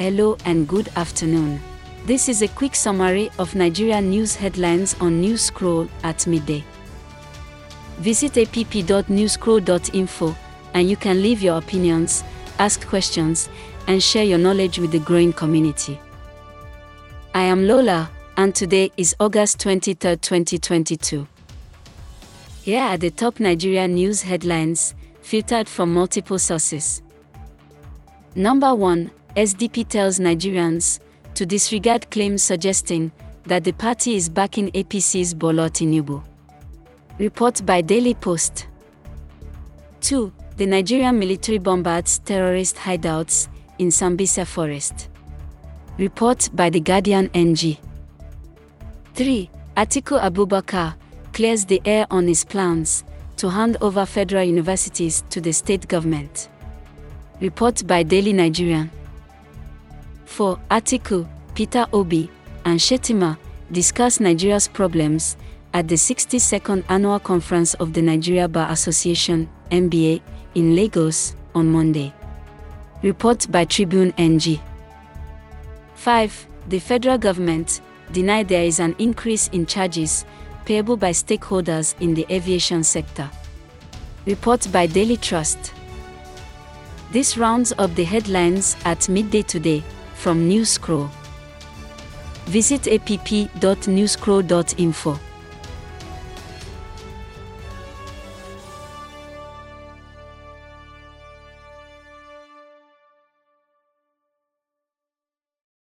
Hello and good afternoon. This is a quick summary of Nigeria news headlines on News Scroll at midday. Visit app.newscroll.info and you can leave your opinions, ask questions, and share your knowledge with the growing community. I am Lola, and today is August 23, 2022. Here are the top Nigeria news headlines, filtered from multiple sources. Number 1 SDP tells Nigerians to disregard claims suggesting that the party is backing APC's Bola Tinubu. Report by Daily Post. 2. The Nigerian military bombards terrorist hideouts in Sambisa Forest. Report by The Guardian NG. 3. Atiku Abubakar clears the air on his plans to hand over federal universities to the state government. Report by Daily Nigerian. 4. Atiku, Peter Obi, and Shettima discuss Nigeria's problems at the 62nd annual conference of the Nigeria Bar Association (NBA) in Lagos on Monday. Report by Tribune NG. 5. The federal government denied there is an increase in charges payable by stakeholders in the aviation sector. Report by Daily Trust. This rounds up the headlines at midday today from News Scroll. Visit app.newscroll.info.